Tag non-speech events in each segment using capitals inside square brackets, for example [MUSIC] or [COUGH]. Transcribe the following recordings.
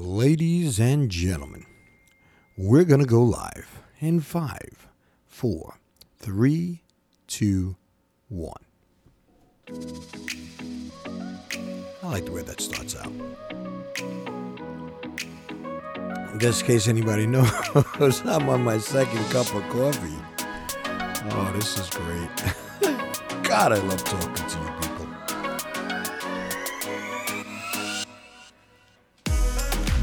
Ladies and gentlemen, we're going to go live in five, four, three, two, one. I like the way that starts out. Just in case anybody [LAUGHS] knows, I'm on my second cup of coffee. Oh, this is great. [LAUGHS] God, I love talking to you people.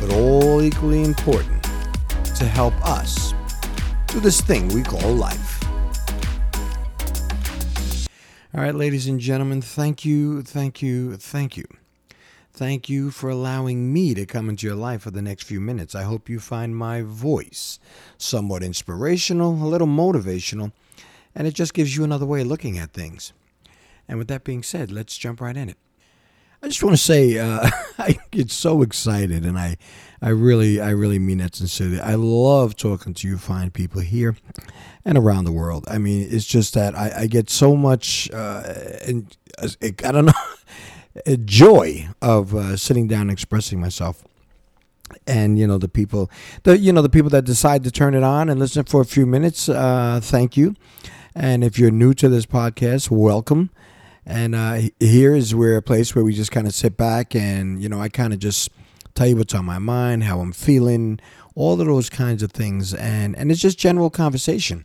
but all equally important to help us do this thing we call life. All right, ladies and gentlemen, thank you, thank you, thank you. Thank you for allowing me to come into your life for the next few minutes. I hope you find my voice somewhat inspirational, a little motivational, and it just gives you another way of looking at things. And with that being said, let's jump right in it. I just want to say uh, [LAUGHS] I get so excited, and I, I really, I really mean that sincerely. I love talking to you fine people here and around the world. I mean, it's just that I, I get so much, uh, and I don't know, [LAUGHS] joy of uh, sitting down and expressing myself. And you know the people, the you know the people that decide to turn it on and listen for a few minutes. Uh, thank you. And if you're new to this podcast, welcome. And uh, here is where a place where we just kind of sit back and, you know, I kind of just tell you what's on my mind, how I'm feeling, all of those kinds of things. And, and it's just general conversation.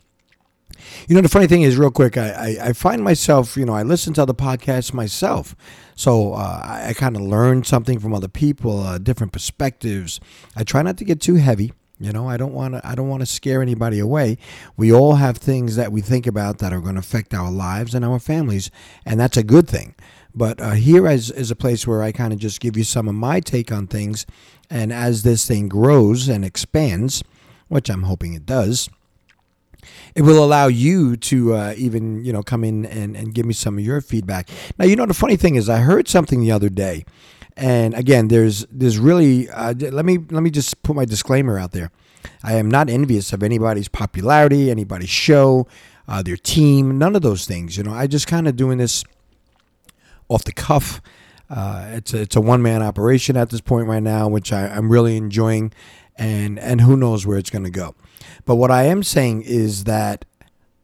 You know, the funny thing is, real quick, I, I, I find myself, you know, I listen to other podcasts myself. So uh, I, I kind of learn something from other people, uh, different perspectives. I try not to get too heavy. You know, I don't want to. I don't want to scare anybody away. We all have things that we think about that are going to affect our lives and our families, and that's a good thing. But uh, here is, is a place where I kind of just give you some of my take on things, and as this thing grows and expands, which I'm hoping it does, it will allow you to uh, even you know come in and, and give me some of your feedback. Now, you know the funny thing is, I heard something the other day, and again, there's there's really uh, let me let me just put my disclaimer out there. I am not envious of anybody's popularity, anybody's show, uh, their team, none of those things. You know, I just kind of doing this off the cuff. Uh, it's a, it's a one man operation at this point right now, which I, I'm really enjoying, and and who knows where it's going to go. But what I am saying is that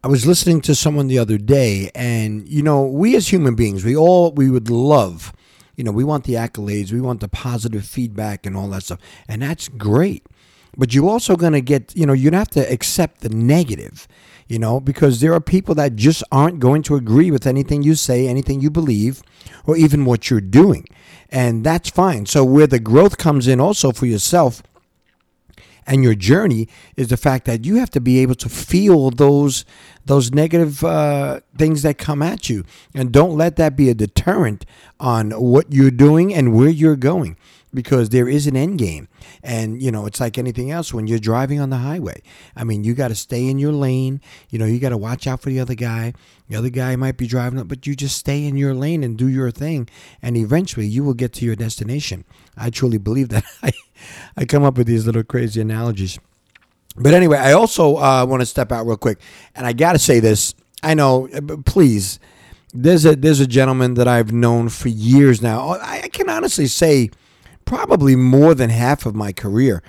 I was listening to someone the other day, and you know, we as human beings, we all we would love, you know, we want the accolades, we want the positive feedback, and all that stuff, and that's great. But you're also going to get, you know, you'd have to accept the negative, you know, because there are people that just aren't going to agree with anything you say, anything you believe, or even what you're doing. And that's fine. So, where the growth comes in also for yourself and your journey is the fact that you have to be able to feel those those negative uh, things that come at you. And don't let that be a deterrent on what you're doing and where you're going because there is an end game. And you know it's like anything else when you're driving on the highway i mean you got to stay in your lane you know you got to watch out for the other guy. The other guy might be driving up but you just stay in your lane and do your thing and eventually you will get to your destination. I truly believe that. [LAUGHS] I i come up with these little crazy analogies. But anyway i also uh, want to step out real quick and i got to say this. I know please there's a there's a gentleman that i've known for years now. I, I can honestly say probably more than half of my career.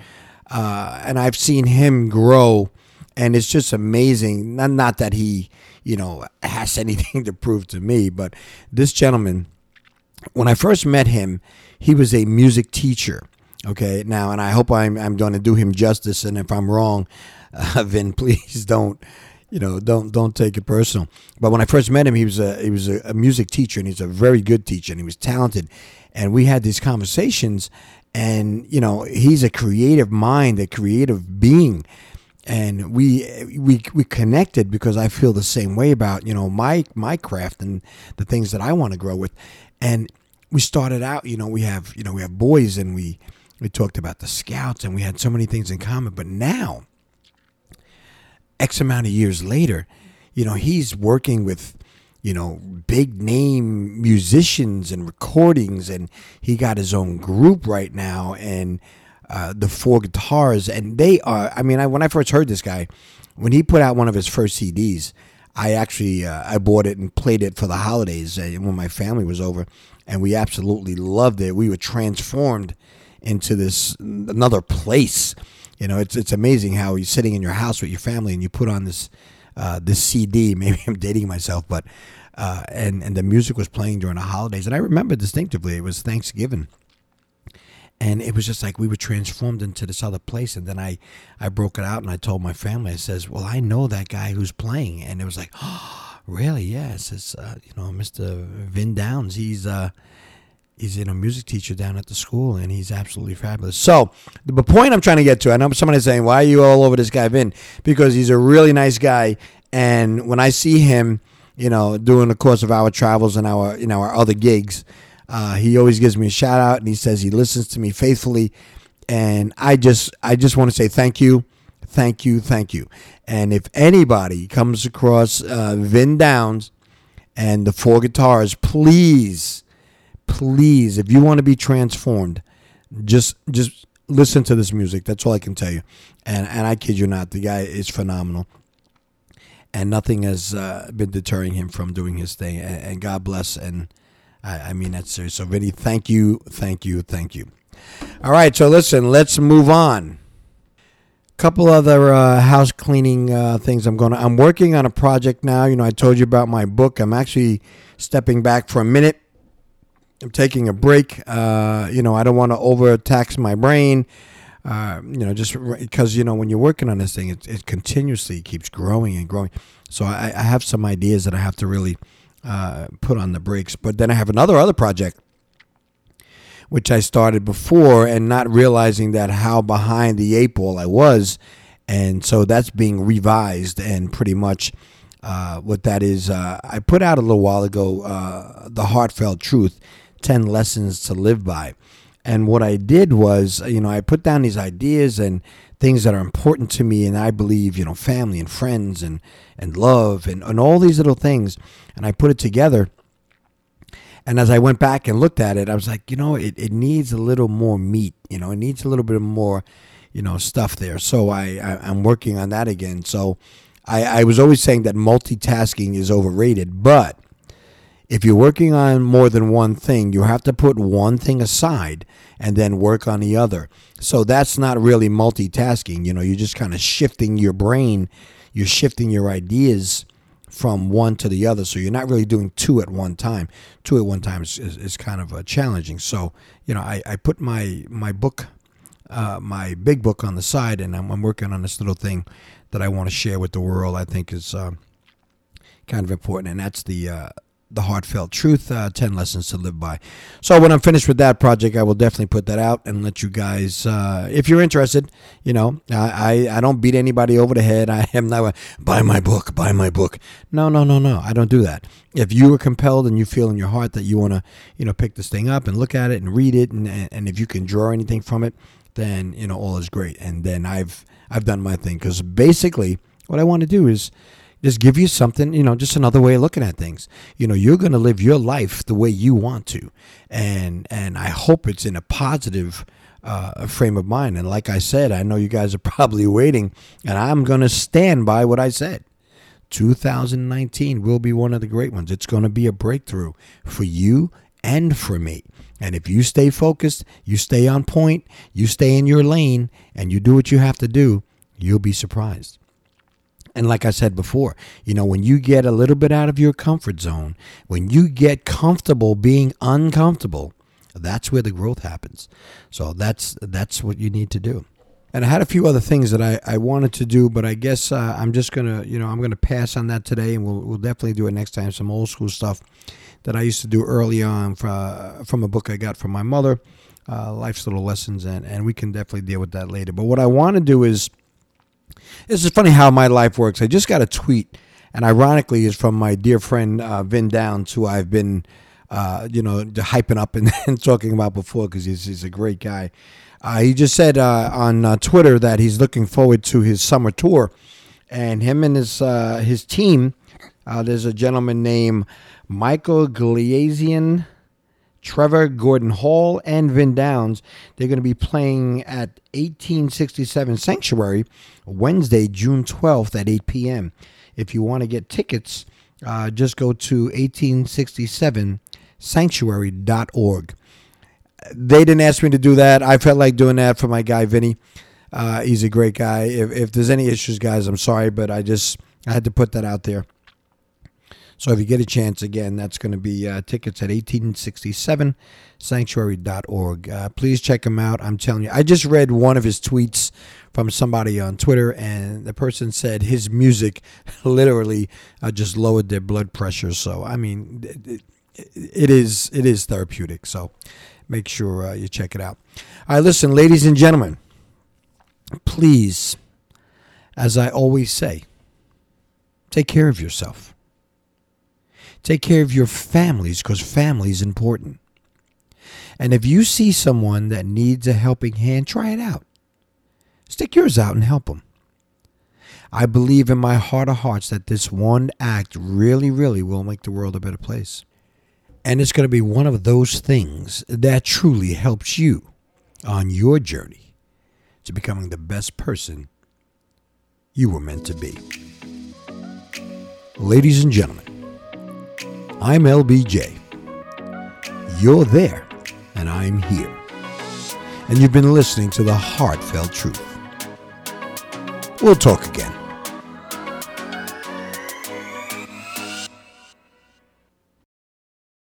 Uh, and I've seen him grow, and it's just amazing. Not, not that he, you know, has [LAUGHS] anything to prove to me, but this gentleman, when I first met him, he was a music teacher. Okay, now, and I hope I'm, I'm going to do him justice. And if I'm wrong, [LAUGHS] uh, then please don't, you know, don't don't take it personal. But when I first met him, he was a he was a, a music teacher, and he's a very good teacher, and he was talented and we had these conversations and you know he's a creative mind a creative being and we we we connected because I feel the same way about you know my my craft and the things that I want to grow with and we started out you know we have you know we have boys and we we talked about the scouts, and we had so many things in common. But now, X amount of years later, you know, he's working with, you know, big name musicians and recordings, and he got his own group right now, and uh, the four guitars, and they are. I mean, I, when I first heard this guy, when he put out one of his first CDs, I actually uh, I bought it and played it for the holidays uh, when my family was over, and we absolutely loved it. We were transformed into this another place. You know, it's it's amazing how you're sitting in your house with your family and you put on this uh, this CD. [LAUGHS] Maybe I'm dating myself, but uh, and and the music was playing during the holidays, and I remember distinctively it was Thanksgiving. And it was just like we were transformed into this other place. And then i i broke it out and i told my family i says well i know that guy who's playing. And it was like oh [GASPS] really? Yes it's uh, you know mr vin downes. He's uh he's in a music teacher down at the school and he's absolutely fabulous so the point i'm trying to get to i know somebody's saying why are you all over this guy vin because he's a really nice guy and when i see him you know during the course of our travels and our you know our other gigs uh, he always gives me a shout out and he says he listens to me faithfully. And I just I just want to say thank you, thank you, thank you. And if anybody comes across uh, Vin Downes and the four guitars, please, please, if you want to be transformed, just just listen to this music. That's all I can tell you. And and I kid you not, the guy is phenomenal. And nothing has uh, been deterring him from doing his thing. And, and God bless. And I, I mean that's serious. So Vinny, thank you, thank you, thank you. All right, so listen, let's move on. Couple other uh, house cleaning uh, things. I'm going. to I'm working on a project now. You know, I told you about my book. I'm actually stepping back for a minute. I'm taking a break. Uh, you know, I don't want to overtax my brain. Uh, you know, just because you know when you're working on this thing, it, it continuously keeps growing and growing. So I, I have some ideas that I have to really uh, put on the brakes. But then I have another other project which I started before and not realizing that how behind the eight ball I was. And so that's being revised and pretty much uh, what that is. Uh, I put out a little while ago uh, The Heartfelt Truth 10 Lessons to Live By. And what I did was, you know, I put down these ideas and things that are important to me and I believe, you know, family and friends and, and love and, and all these little things. And I put it together. And as I went back and looked at it, I was like, you know, it, it needs a little more meat, you know, it needs a little bit more, you know, stuff there. So I, I am working on that again. So I, I was always saying that multitasking is overrated, but if you're working on more than one thing, you have to put one thing aside and then work on the other. So that's not really multitasking. You know, you're just kind of shifting your brain, you're shifting your ideas from one to the other. So you're not really doing two at one time. Two at one time is, is, is kind of uh, challenging. So, you know, I, I put my, my book, uh, my big book on the side, and I'm, I'm, working on this little thing that I want to share with the world. I think is uh, kind of important, and that's the uh, the heartfelt truth uh, 10 lessons to live by. So when i'm finished with that project i will definitely put that out and let you guys uh, if you're interested you know I, I, I don't beat anybody over the head. [LAUGHS] I am not buy my book buy my book. No no no no i don't do that. If you are compelled and you feel in your heart that you want to you know pick this thing up and look at it and read it and, and if you can draw anything from it then you know all is great. And then i've i've done my thing because basically what i want to do is just give you something, you know, just another way of looking at things. You know, you're going to live your life the way you want to, and and I hope it's in a positive uh, frame of mind. And like I said, I know you guys are [LAUGHS] probably waiting, and I'm going to stand by what I said. 2019 will be one of the great ones. It's going to be a breakthrough for you and for me. And if you stay focused, you stay on point, you stay in your lane, and you do what you have to do, you'll be surprised. And like I said before, you know, when you get a little bit out of your comfort zone, when you get comfortable being uncomfortable, that's where the growth happens. So that's that's what you need to do. And I had a few other things that I, I wanted to do, but I guess uh, I'm just gonna you know I'm gonna pass on that today, and we'll we'll definitely do it next time. Some old school stuff that I used to do early on from, uh, from a book I got from my mother, uh, Life's Little Lessons, and and we can definitely deal with that later. But what I want to do is this is funny how my life works. I just got a tweet, and ironically, is from my dear friend uh, Vin Downes, who I've been, uh, you know, hyping up and, [LAUGHS] and, talking about before because he's, he's a great guy. Uh, he just said uh, on uh, Twitter that he's looking forward to his summer tour, and him and his uh, his team. There's a gentleman named Michael Gulezian, Trevor Gordon Hall, and Vin Downes. They're going to be playing at 1867 Sanctuary Wednesday, June 12th at 8 p.m. If you want to get tickets, uh, just go to 1867sanctuary.org they didn't ask me to do that. I felt like doing that for my guy Vinny. Uh, he's a great guy. If, if there's any issues, guys, I'm sorry, but I just I had to put that out there. So if you get a chance, again, that's going to be uh, tickets at 1867sanctuary.org. Uh, please check him out. I'm telling you, I just read one of his tweets from somebody on Twitter, and the person said his music [LAUGHS] literally uh, just lowered their blood pressure. So I mean, it, it is it is therapeutic. So make sure uh, you check it out. All right, listen, ladies and gentlemen, please, as I always say, take care of yourself. Take care of your families because family is important. And if you see someone that needs a helping hand, try it out. Stick yours out and help them. I believe in my heart of hearts that this one act really, really will make the world a better place. And it's going to be one of those things that truly helps you on your journey to becoming the best person you were meant to be. Ladies and gentlemen, I'm LBJ. You're there, and I'm here. And you've been listening to the heartfelt truth. We'll talk again.